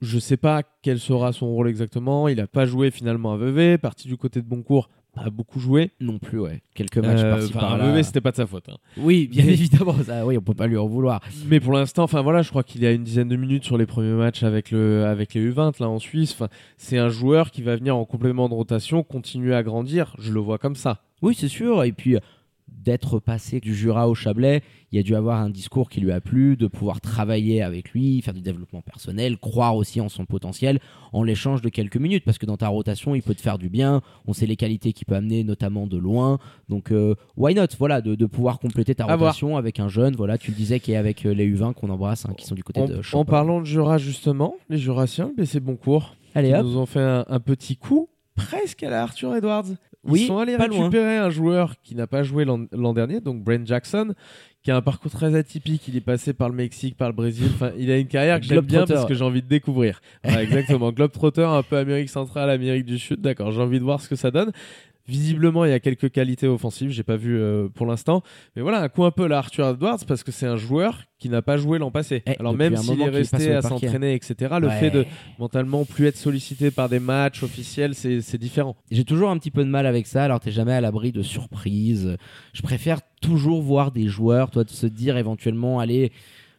Speaker 5: Je sais pas quel sera son rôle exactement. Il a pas joué finalement à Vevey. Parti du côté de Boncourt, pas beaucoup joué.
Speaker 4: Non plus, ouais. Quelques matchs
Speaker 5: Euh,
Speaker 4: par-ci par-là.
Speaker 5: Vevey, c'était pas de sa faute. hein.
Speaker 4: Oui, bien évidemment, ça, oui, on peut pas lui en vouloir.
Speaker 5: Mais pour l'instant, enfin voilà, je crois qu'il y a une dizaine de minutes sur les premiers matchs avec le avec les U20 là en Suisse. Enfin, c'est un joueur qui va venir en complément de rotation, continuer à grandir. Je le vois comme ça.
Speaker 4: Oui, c'est sûr. Et puis, d'être passé du Jura au Chablais, il a dû avoir un discours qui lui a plu, de pouvoir travailler avec lui, faire du développement personnel, croire aussi en son potentiel, en l'échange de quelques minutes. Parce que dans ta rotation, il peut te faire du bien. On sait les qualités qu'il peut amener, notamment de loin. Donc, euh, why not? Voilà, de, de pouvoir compléter ta
Speaker 5: À voir.
Speaker 4: rotation avec un jeune, voilà, tu le disais, qui est avec euh, les U20 qu'on embrasse, hein, qui sont du côté
Speaker 5: En,
Speaker 4: de
Speaker 5: en parlant de Jura justement, les Jurassiens, mais c'est bon cours.
Speaker 4: Allez
Speaker 5: Ils nous ont fait un, un petit coup presque à la Arthur Edwards. Ils
Speaker 4: Oui,
Speaker 5: sont allés
Speaker 4: loin.
Speaker 5: récupérer un joueur qui n'a pas joué l'an dernier, donc Brent Jackson, qui a un parcours très atypique. Il est passé par le Mexique, par le Brésil. Enfin, il a une carrière que j'aime bien parce que j'ai envie de découvrir. Voilà, exactement. Globetrotter, un peu Amérique centrale, Amérique du Sud. D'accord, j'ai envie de voir ce que ça donne. Visiblement, il y a quelques qualités offensives, j'ai pas vu euh, pour l'instant. Mais voilà, un coup un peu là Arthur Edwards parce que c'est un joueur qui n'a pas joué l'an passé.
Speaker 4: Eh,
Speaker 5: Alors même s'il est resté à
Speaker 4: parquet.
Speaker 5: s'entraîner, etc., le
Speaker 4: Ouais.
Speaker 5: fait de mentalement plus être sollicité par des matchs officiels, c'est c'est différent.
Speaker 4: J'ai toujours un petit peu de mal avec ça, alors t'es jamais à l'abri de surprises. Je préfère toujours voir des joueurs, toi, de se dire éventuellement, allez,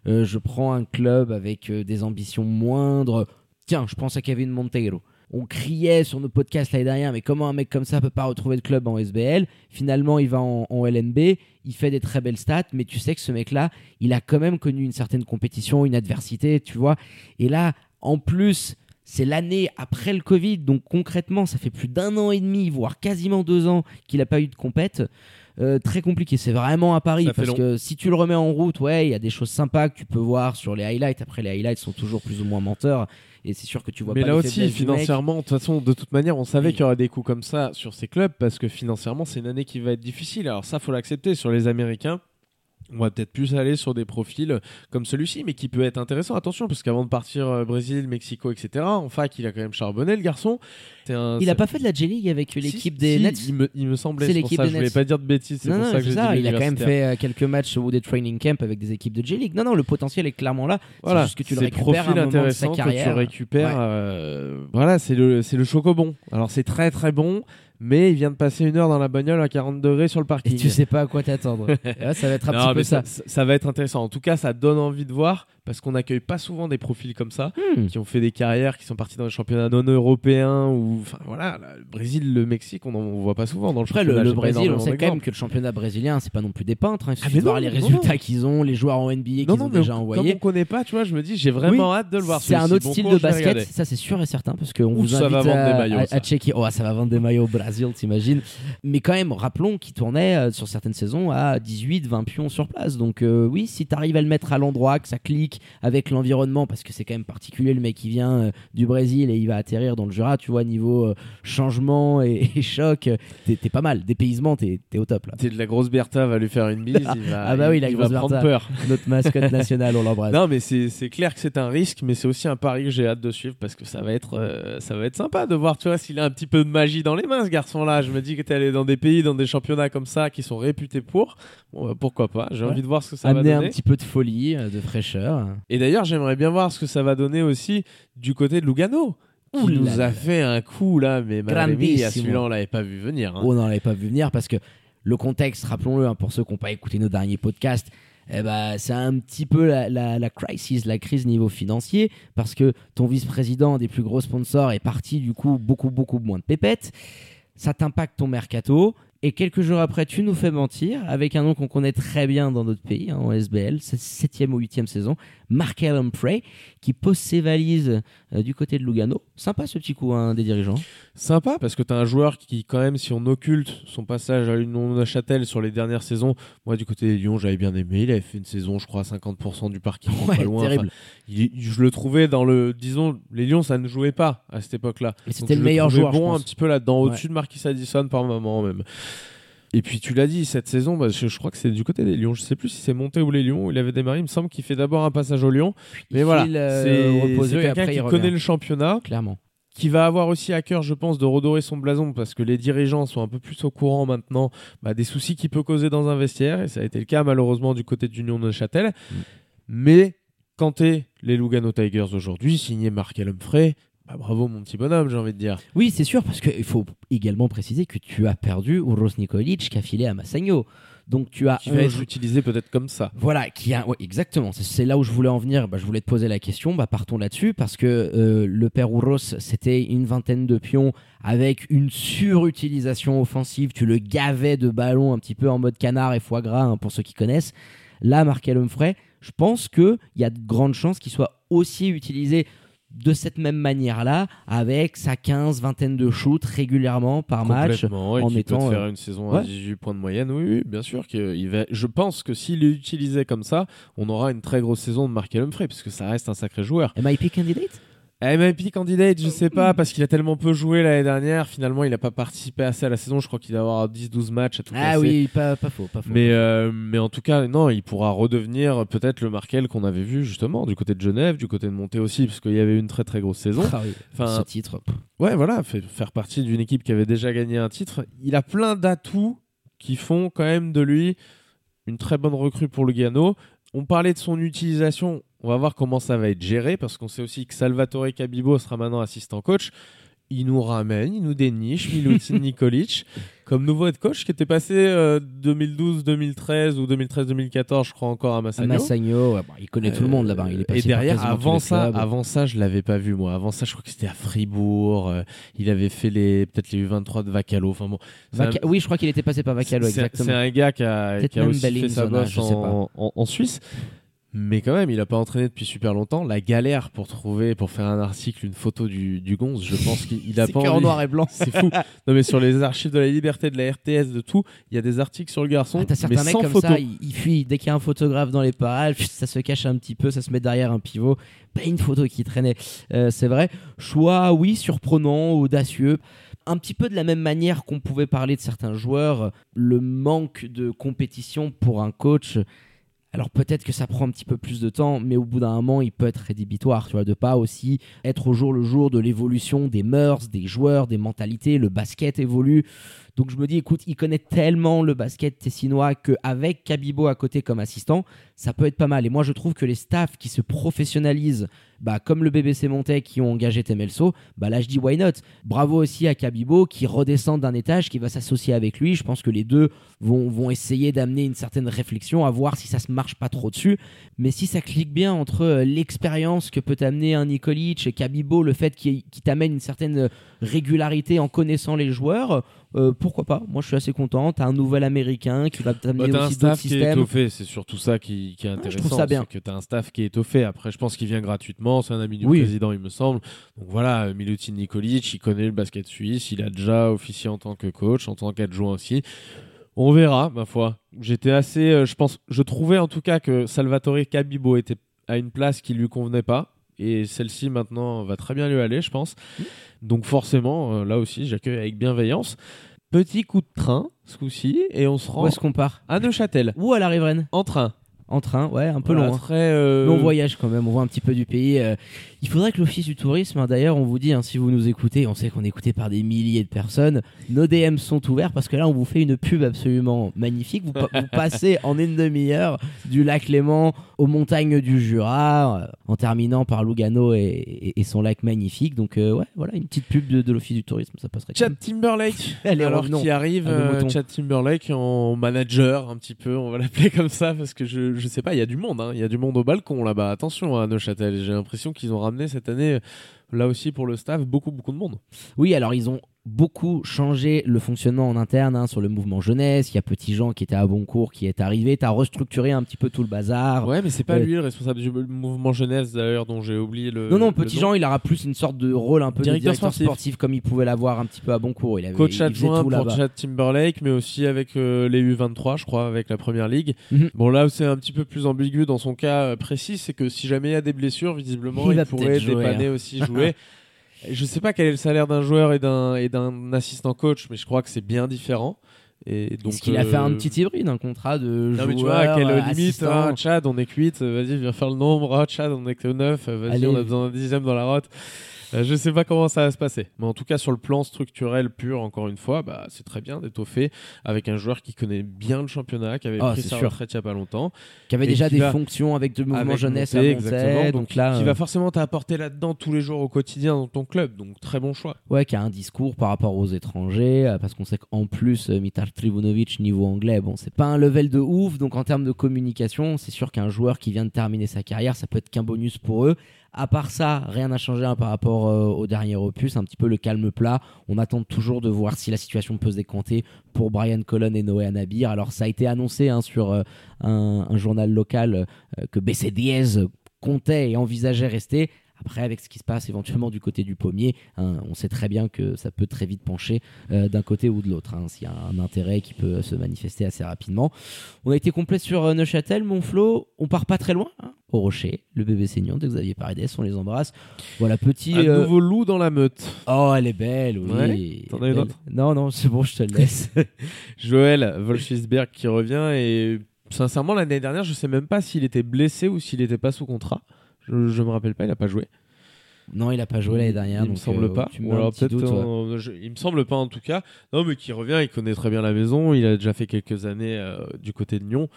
Speaker 4: euh, je prends un club avec euh, des ambitions moindres. Tiens, je pense à Kevin Monteiro. On criait sur nos podcasts l'année dernière, mais comment un mec comme ça peut pas retrouver le club en SBL Finalement, il va en, en LNB, il fait des très belles stats, mais tu sais que ce mec-là, il a quand même connu une certaine compétition, une adversité, tu vois. Et là, en plus, c'est l'année après le Covid, donc concrètement, ça fait plus d'un an et demi, voire quasiment deux ans qu'il n'a pas eu de compète. Euh, très compliqué, c'est vraiment à Paris parce
Speaker 5: long.
Speaker 4: que si tu le remets en route, ouais, il y a des choses sympas que tu peux voir sur les highlights. Après, les highlights sont toujours plus ou moins menteurs et c'est sûr que tu vois
Speaker 5: Mais
Speaker 4: pas
Speaker 5: là aussi, financièrement, de toute façon, de toute manière, on savait
Speaker 4: Oui.
Speaker 5: qu'il y aurait des coups comme ça sur ces clubs parce que financièrement, c'est une année qui va être difficile. Alors ça, faut l'accepter. Sur les Américains, On va peut-être plus aller sur des profils comme celui-ci, mais qui peut être intéressant. Attention, parce qu'avant de partir euh, Brésil, Mexico, etc., en fac, il a quand même charbonné le garçon. Un-
Speaker 4: Il
Speaker 5: c'est-
Speaker 4: a pas fait de la J-League avec l'équipe
Speaker 5: Si,
Speaker 4: des
Speaker 5: si,
Speaker 4: Nets
Speaker 5: Il me, il me semblait.
Speaker 4: C'est l'équipe
Speaker 5: ça,
Speaker 4: des
Speaker 5: je voulais
Speaker 4: Nets.
Speaker 5: pas dire de bêtises. C'est
Speaker 4: Non,
Speaker 5: pour
Speaker 4: non,
Speaker 5: ça que j'ai
Speaker 4: ça.
Speaker 5: dit
Speaker 4: Il a quand même fait euh, quelques matchs ou des training camp avec des équipes de J-League. Non, non, le potentiel est clairement là.
Speaker 5: Voilà,
Speaker 4: c'est juste que tu le récupères à un
Speaker 5: profil
Speaker 4: moment de sa
Speaker 5: intéressant que tu récupères.
Speaker 4: Ouais.
Speaker 5: euh, voilà, c'est le, c'est le chocobon. Alors c'est très très bon, mais il vient de passer une heure dans la bagnole à 40 degrés sur le
Speaker 4: Et
Speaker 5: parking.
Speaker 4: tu sais pas à quoi t'attendre. Ouais, *laughs* ça va être un
Speaker 5: Non,
Speaker 4: petit peu ça.
Speaker 5: ça, ça va être intéressant. En tout cas, ça donne envie de voir parce qu'on n'accueille pas souvent des profils comme ça
Speaker 4: Hmm.
Speaker 5: qui ont fait des carrières, qui sont partis dans les championnats non européens ou enfin voilà, là, le Brésil, le Mexique, on en voit pas souvent dans le
Speaker 4: Après, le,
Speaker 5: championnat.
Speaker 4: Brésil, on sait quand même que le championnat brésilien, c'est pas non plus des peintres. hein. Il
Speaker 5: Ah,
Speaker 4: suffit
Speaker 5: mais
Speaker 4: de voir les résultats qu'ils ont, les joueurs en NBA qu'ils ont
Speaker 5: mais
Speaker 4: déjà
Speaker 5: comme
Speaker 4: envoyés.
Speaker 5: on connaît pas, tu vois, je me dis, j'ai vraiment hâte de le voir.
Speaker 4: C'est un autre
Speaker 5: Bon
Speaker 4: style de basket, ça c'est sûr et certain, parce qu'on vous invite à checker. Oh, ça va vendre des maillots Brésil, t'imagines. Mais quand même, rappelons qu'il tournait euh, sur certaines saisons à 18, 20 pions sur place. Donc euh, oui, si t'arrives à le mettre à l'endroit, que ça clique avec l'environnement, parce que c'est quand même particulier, le mec qui vient euh, du Brésil et il va atterrir dans le Jura, tu vois, niveau changement et, *laughs* et choc, t'es t'es pas mal. Dépaysement, t'es t'es au top là.
Speaker 5: T'es de la grosse Bertha va lui faire une bise. il va,
Speaker 4: Ah bah oui,
Speaker 5: il-
Speaker 4: la
Speaker 5: il
Speaker 4: grosse
Speaker 5: va prendre
Speaker 4: Bertha.
Speaker 5: peur. *laughs*
Speaker 4: Notre mascotte nationale, on l'embrasse.
Speaker 5: Non, mais c'est c'est clair que c'est un risque, mais c'est aussi un pari que j'ai hâte de suivre parce que ça va être, ça va être sympa de voir, tu vois, s'il a un petit peu de magie dans les mains, ce garçon-là. Je me dis que t'es allé dans des pays, dans des championnats comme ça qui sont réputés pour. Bon, bah, pourquoi pas J'ai
Speaker 4: Ouais.
Speaker 5: envie de voir ce que ça
Speaker 4: Amener
Speaker 5: va
Speaker 4: un
Speaker 5: donner.
Speaker 4: petit peu de folie, euh, de fraîcheur.
Speaker 5: Et d'ailleurs, j'aimerais bien voir ce que ça va donner aussi du côté de Lugano. Qui nous a fait un coup là, mais Rémi, à celui-là on l'avait pas vu venir. hein.
Speaker 4: Oh, on n'en avait pas vu venir parce que le contexte, rappelons-le, hein, pour ceux qui n'ont pas écouté nos derniers podcasts, eh ben, c'est un petit peu la, la, la crisis, la crise niveau financier, parce que ton vice-président des plus gros sponsors est parti du coup beaucoup, beaucoup moins de pépettes. Ça t'impacte ton mercato. Et quelques jours après, tu nous fais mentir avec un nom qu'on connaît très bien dans notre pays, hein, en SBL, c'est septième ou huitième saison, Markel Humphrey, qui pose ses valises euh, du côté de Lugano. Sympa ce petit coup hein, des dirigeants.
Speaker 5: Sympa parce que tu as un joueur qui, quand même, si on occulte son passage à l'Union de Châtel sur les dernières saisons, moi du côté des Lions, j'avais bien aimé. Il avait fait une saison, je crois, à 50% du parking,
Speaker 4: Ouais,
Speaker 5: pas loin.
Speaker 4: terrible.
Speaker 5: Enfin, il- je le trouvais dans le. Disons, les Lions, ça ne jouait pas à cette époque-là.
Speaker 4: Mais c'était
Speaker 5: je
Speaker 4: le meilleur joueur, je
Speaker 5: bon, un
Speaker 4: pense.
Speaker 5: petit peu là-dedans, au-dessus de Marquis Addison par moment même. Et puis tu l'as dit, cette saison, bah, je, je crois que c'est du côté des Lions. Je sais plus si c'est monté ou les Lions il avait démarré. Il me semble qu'il fait d'abord un passage aux Lions.
Speaker 4: Il
Speaker 5: Mais voilà,
Speaker 4: euh,
Speaker 5: c'est quelqu'un qui
Speaker 4: il
Speaker 5: connaît le championnat
Speaker 4: Clairement.
Speaker 5: qui va avoir aussi à cœur, je pense, de redorer son blason parce que les dirigeants sont un peu plus au courant maintenant bah, des soucis qu'il peut causer dans un vestiaire et ça a été le cas malheureusement du côté d'Union de Châtel.
Speaker 4: Mm.
Speaker 5: Mais quand t'es les Lugano Tigers aujourd'hui, signé Markel Humphrey, bah, bravo mon petit bonhomme, j'ai envie de dire.
Speaker 4: Oui, c'est sûr, parce qu'il faut également préciser que tu as perdu Uros Nikolic qui a filé à Massagno. Donc tu as
Speaker 5: Qui va être utilisé peut-être comme ça.
Speaker 4: Voilà, qui a, ouais, exactement. C'est- C'est là où je voulais en venir. Bah, je voulais te poser la question. Bah, partons là-dessus parce que euh, le père Ouros, c'était une vingtaine de pions avec une surutilisation offensive. Tu le gavais de ballons un petit peu en mode canard et foie gras hein, pour ceux qui connaissent. Là, Markel Humphrey, je pense qu'il y a de grandes chances qu'il soit aussi utilisé de cette même manière-là, avec sa 15, vingtaine de shoots régulièrement par match.
Speaker 5: Et
Speaker 4: en
Speaker 5: qui
Speaker 4: mettant,
Speaker 5: peut faire
Speaker 4: euh,
Speaker 5: une saison
Speaker 4: ouais.
Speaker 5: à 18 points de moyenne. Oui, oui, bien sûr. qu'il va... Je pense que s'il est utilisé comme ça, on aura une très grosse saison de Markel Humphrey, puisque ça reste un sacré joueur.
Speaker 4: MIP candidate
Speaker 5: MIP candidate, je sais pas, parce qu'il a tellement peu joué l'année dernière. Finalement, il n'a pas participé assez à la saison. Je crois qu'il va avoir 10-12 matchs à tout
Speaker 4: Ah oui, pas, pas faux, pas faux.
Speaker 5: Mais, euh, mais en tout cas, non, il pourra redevenir peut-être le Markel qu'on avait vu justement du côté de Genève, du côté de Monté aussi, parce qu'il y avait eu une très très grosse saison.
Speaker 4: Ah oui,
Speaker 5: Enfin,
Speaker 4: ce titre.
Speaker 5: Ouais, voilà, fait- faire partie d'une équipe qui avait déjà gagné un titre. Il a plein d'atouts qui font quand même de lui une très bonne recrue pour Lugano. On parlait de son utilisation. On va voir comment ça va être géré parce qu'on sait aussi que Salvatore Cabibo sera maintenant assistant coach. Il nous ramène, il nous déniche Milutin *laughs* Nikolic comme nouveau head coach qui était passé euh, 2012-2013 ou 2013-2014, je crois encore à
Speaker 4: À
Speaker 5: Massagno.
Speaker 4: Massagno, ouais, bon, il connaît tout le monde là-bas. Il est passé
Speaker 5: et derrière, avant ça,
Speaker 4: clubs.
Speaker 5: avant ça, je l'avais pas vu moi. Avant ça, je crois que c'était à Fribourg. euh, il avait fait les peut-être les U23 de Vacalo. Enfin bon, c'est
Speaker 4: Vaca-
Speaker 5: un-
Speaker 4: Oui, je crois qu'il était passé par Vacalo, exactement.
Speaker 5: C'est un gars qui a, qui a aussi fait sa bosse en Suisse. Mais quand même, il a pas entraîné depuis super longtemps. La galère pour trouver, pour faire un article, une photo du, du Gonze, je pense qu'il il a
Speaker 4: C'est
Speaker 5: pas
Speaker 4: en
Speaker 5: envie.
Speaker 4: noir et blanc. *laughs*
Speaker 5: C'est fou. Non mais sur les archives de la liberté, de la RTS, de tout, il y a des articles sur le garçon,
Speaker 4: Ah, T'as
Speaker 5: mais
Speaker 4: certains mecs
Speaker 5: sans
Speaker 4: comme
Speaker 5: photo.
Speaker 4: ça, ils, ils fuient. Dès qu'il y a un photographe dans les parages, *laughs* ça se cache un petit peu, ça se met derrière un pivot. Pas une photo qui traînait. Euh, c'est vrai. Choix, oui, surprenant, audacieux. Un petit peu de la même manière qu'on pouvait parler de certains joueurs, le manque de compétition pour un coach, Alors peut-être que ça prend un petit peu plus de temps, mais au bout d'un moment, il peut être rédhibitoire, tu vois, de pas aussi être au jour le jour de l'évolution des mœurs, des joueurs, des mentalités. Le basket évolue. Donc je me dis, écoute, il connaît tellement le basket tessinois qu'avec Kabibo à côté comme assistant, ça peut être pas mal. Et moi, je trouve que les staffs qui se professionnalisent, bah, comme le BBC Montaigne qui ont engagé Temelso, bah là je dis why not? Bravo aussi à Kabibo qui redescend d'un étage, qui va s'associer avec lui. Je pense que les deux vont, vont essayer d'amener une certaine réflexion, à voir si ça se marche pas trop dessus. Mais si ça clique bien entre euh, l'expérience que peut amener un Nikolic et Kabibo, le fait qu'il t'amène une certaine régularité en connaissant les joueurs, euh, pourquoi pas? Moi, je suis assez content. T'as un nouvel américain qui va t'amener
Speaker 5: Bah, t'as un
Speaker 4: aussi d'autres
Speaker 5: staff qui est
Speaker 4: systèmes.
Speaker 5: étoffé, c'est surtout ça qui, qui est
Speaker 4: je
Speaker 5: intéressant.
Speaker 4: trouve ça bien.
Speaker 5: Que t'as un staff qui est étoffé. Après, je pense qu'il vient gratuitement, c'est un ami du
Speaker 4: Oui.
Speaker 5: président, il me semble. Donc voilà, euh, Milutin Nikolic, il connaît le basket suisse, il a déjà officié en tant que coach, en tant qu'adjoint aussi. On verra, ma foi. J'étais assez, euh, je pense, je trouvais en tout cas que Salvatore Cabibo était à une place qui lui convenait pas. Et celle-ci maintenant va très bien lui aller, je pense. Donc forcément, euh, là aussi, j'accueille avec bienveillance. Petit coup de train, ce coup-ci, et on se rend
Speaker 4: Où est-ce qu'on part?
Speaker 5: à Neuchâtel,
Speaker 4: Ou à la Riveraine?
Speaker 5: En train.
Speaker 4: En train, ouais, un peu
Speaker 5: Voilà,
Speaker 4: loin.
Speaker 5: Très, euh,
Speaker 4: Mais on voyage quand même, on voit un petit peu du pays. euh. il faudrait que l'Office du tourisme, hein, d'ailleurs, on vous dit, hein, si vous nous écoutez, on sait qu'on est écouté par des milliers de personnes, nos DM sont ouverts parce que là, on vous fait une pub absolument magnifique. Vous, pa- vous *laughs* passez en une demi-heure du lac Léman aux montagnes du Jura, euh, en terminant par Lugano et, et- et son lac magnifique. Donc, euh, ouais, voilà, une petite pub de, de l'Office du tourisme, ça passerait.
Speaker 5: Chad. Timberlake, *laughs*
Speaker 4: Allez,
Speaker 5: alors qui arrive. Chad Timberlake en manager un petit peu, on va l'appeler comme ça parce que je je sais pas, il y a du monde, hein, il y a du monde au balcon là-bas. Attention à Neuchâtel, j'ai l'impression qu'ils ont ramené cette année, là aussi pour le staff, beaucoup beaucoup de monde.
Speaker 4: Oui, alors ils ont beaucoup changé le fonctionnement en interne hein, sur le mouvement jeunesse. Il y a Petit Jean qui était à Boncourt qui est arrivé. Tu as restructuré un petit peu tout le bazar.
Speaker 5: Ouais, mais c'est pas
Speaker 4: euh,
Speaker 5: lui le responsable du mouvement jeunesse d'ailleurs dont j'ai oublié le.
Speaker 4: Non, non, Petit. Jean, il aura plus une sorte de rôle un peu
Speaker 5: Directeur
Speaker 4: de directeur
Speaker 5: sportif.
Speaker 4: sportif. comme il pouvait l'avoir un petit peu à Boncourt. Il avait,
Speaker 5: Coach
Speaker 4: il
Speaker 5: adjoint
Speaker 4: tout
Speaker 5: pour. Chad Timberlake, mais aussi avec euh, les U23, je crois, avec la première ligue.
Speaker 4: Mhm.
Speaker 5: Bon, là où c'est un petit peu plus ambigu dans son cas euh, précis, c'est que si jamais il y a des blessures, visiblement,
Speaker 4: Il
Speaker 5: pourrait
Speaker 4: jouer,
Speaker 5: dépanner
Speaker 4: hein.
Speaker 5: aussi, jouer. *laughs* je sais pas quel est le salaire d'un joueur et d'un et d'un assistant coach, mais je crois que c'est bien différent. Et donc,
Speaker 4: Est-ce qu'il a fait un petit hybride, un contrat de
Speaker 5: non,
Speaker 4: joueur
Speaker 5: mais tu vois, à quelle
Speaker 4: euh,
Speaker 5: limite, hein, Chad, on est cuite, euh, vas-y, viens faire le nombre, ah, Chad, on est que 9, vas-y,
Speaker 4: Allez.
Speaker 5: on a besoin d'un dixième dans la rote. Euh, je sais pas comment ça va se passer, mais en tout cas sur le plan structurel pur, encore une fois, bah, c'est très bien d'étoffer avec un joueur qui connaît bien le championnat, qui avait
Speaker 4: Ah,
Speaker 5: pris sa
Speaker 4: sûr.
Speaker 5: retraite il y a pas longtemps,
Speaker 4: qui avait déjà
Speaker 5: qui
Speaker 4: des
Speaker 5: va-
Speaker 4: fonctions avec le mouvement jeunesse à Montaigne,
Speaker 5: exactement,
Speaker 4: donc, là,
Speaker 5: qui
Speaker 4: euh,
Speaker 5: va forcément t'apporter là-dedans tous les jours au quotidien dans ton club, donc très bon choix.
Speaker 4: ouais, qui a un discours par rapport aux étrangers, euh, parce qu'on sait qu'en plus, Mitar Trivunovic, niveau anglais, bon, c'est pas un level de ouf, donc en termes de communication, c'est sûr qu'un joueur qui vient de terminer sa carrière, ça peut être qu'un bonus pour eux. À part ça, rien n'a changé hein, par rapport euh, au dernier opus, un petit peu le calme plat. On attend toujours de voir si la situation peut se décanter pour Brian Colon et Noé Anabir. Alors ça a été annoncé hein, sur euh, un, un journal local euh, que BC Diaz comptait et envisageait rester. Après, avec ce qui se passe éventuellement du côté du pommier, hein, on sait très bien que ça peut très vite pencher euh, d'un côté ou de l'autre, hein, s'il y a un intérêt qui peut se manifester assez rapidement. On a été complet sur euh, Neuchâtel, Montflot, on part pas très loin, hein, au Rocher, le bébé saignant de Xavier Paredes, on les embrasse. Voilà, petit...
Speaker 5: Un
Speaker 4: euh,
Speaker 5: nouveau loup dans la meute.
Speaker 4: Oh, elle est belle, oui.
Speaker 5: Ouais, t'en as une autre?
Speaker 4: Non, non, c'est bon, je te le laisse. *laughs*
Speaker 5: Joël Wolfsberg qui revient et sincèrement l'année dernière je sais même pas s'il était blessé ou s'il était pas sous contrat. Je, je me rappelle pas, il a pas joué.
Speaker 4: non, il a pas joué l'année dernière.
Speaker 5: il me
Speaker 4: donc,
Speaker 5: semble
Speaker 4: euh,
Speaker 5: pas.
Speaker 4: Tu me un ouais.
Speaker 5: euh, je- il me semble pas en tout cas. Non mais qui revient, il connaît très bien la maison, il a déjà fait quelques années euh, du côté de Lyon.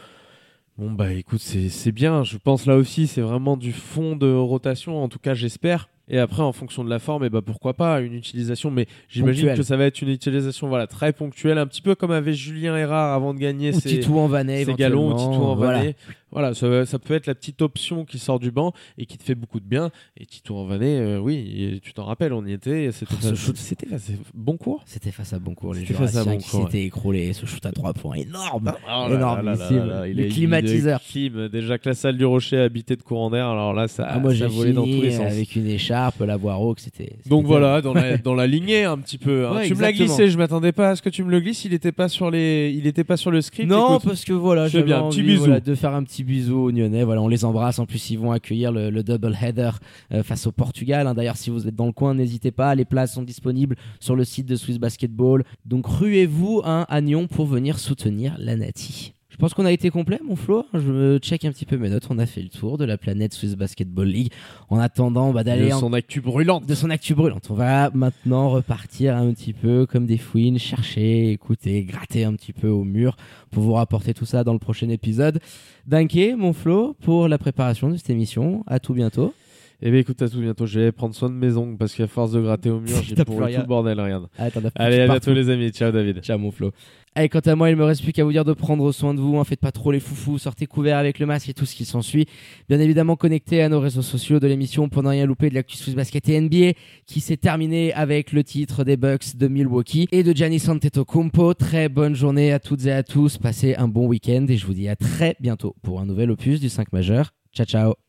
Speaker 5: Bon bah écoute, c'est c'est bien, je pense là aussi c'est vraiment du fond de rotation en tout cas j'espère. Et après en fonction de la forme et bah pourquoi pas une utilisation mais j'imagine que ça va être une utilisation voilà très ponctuelle un petit peu comme avait Julien Erard avant de gagner
Speaker 4: Ou
Speaker 5: ses,
Speaker 4: Titou en Vanet,
Speaker 5: ses galons, Titou en
Speaker 4: voilà.
Speaker 5: Vanet. Voilà, ça, ça peut être la petite option qui sort du banc et qui te fait beaucoup de bien. Et Titou en Vanet, euh, oui, tu t'en rappelles, on y était. C'était
Speaker 4: Oh, ce
Speaker 5: face-
Speaker 4: shoot.
Speaker 5: c'était face- bon cours.
Speaker 4: C'était face à Boncourt, les
Speaker 5: C'était face à
Speaker 4: Jurassiens qui
Speaker 5: Boncourt,
Speaker 4: s'étaient écrolés. Ce shoot à 3 points énorme.
Speaker 5: Oh
Speaker 4: Énormissime.
Speaker 5: Il
Speaker 4: Le climatiseur.
Speaker 5: clim. Déjà que la salle du Rocher habitée de courant d'air, alors là, ça,
Speaker 4: Ah, moi,
Speaker 5: ça volait dans tous les sens.
Speaker 4: avec une écharpe, la Boireau, que c'était.
Speaker 5: Donc voilà, dans la, *laughs* dans la lignée un petit peu. hein.
Speaker 4: Ouais,
Speaker 5: tu me l'as glissé, je m'attendais pas à ce que tu me le glisses. Il était pas sur les, il était pas sur le script.
Speaker 4: Non,
Speaker 5: Écoute,
Speaker 4: parce que voilà, j'avais
Speaker 5: bien,
Speaker 4: envie
Speaker 5: petit
Speaker 4: voilà, de faire un petit aux Nyonnais. Voilà, on les embrasse. En plus, ils vont accueillir le, le double header euh, face au Portugal. hein. D'ailleurs, si vous êtes dans le coin, n'hésitez pas. Les places sont disponibles sur le site de Swiss Basketball. Donc, ruez-vous hein, à Nyon pour venir soutenir la Nati. Je pense qu'on a été complet, mon Flo. Je me check un petit peu mes notes. On a fait le tour de la planète Swiss Basketball League. En attendant bah, d'aller
Speaker 5: De
Speaker 4: en-
Speaker 5: son actu brûlante.
Speaker 4: de son actu brûlante. On va maintenant repartir un petit peu comme des fouines, chercher, écouter, gratter un petit peu au mur pour vous rapporter tout ça dans le prochain épisode. Danke, mon Flo, pour la préparation de cette émission. À tout bientôt.
Speaker 5: Eh bien, écoute, à tout bientôt. Je vais prendre soin de mes ongles parce qu'à force de gratter au mur, *laughs* j'ai pourri tout le bordel. Regarde.
Speaker 4: Ah,
Speaker 5: Allez, à bientôt, les amis. Ciao, David.
Speaker 4: Ciao mon Flo. Allez, quant à moi, il me reste plus qu'à vous dire de prendre soin de vous. Hein, faites pas trop les foufous, sortez couverts avec le masque et tout ce qui s'ensuit. Bien évidemment, connectez à nos réseaux sociaux de l'émission pour ne rien louper de l'actu Swiss Basket et NBA qui s'est terminé avec le titre des Bucks de Milwaukee et de Giannis Antetokounmpo. Très bonne journée à toutes et à tous. Passez un bon week-end et je vous dis à très bientôt pour un nouvel opus du 5 majeur. Ciao ciao.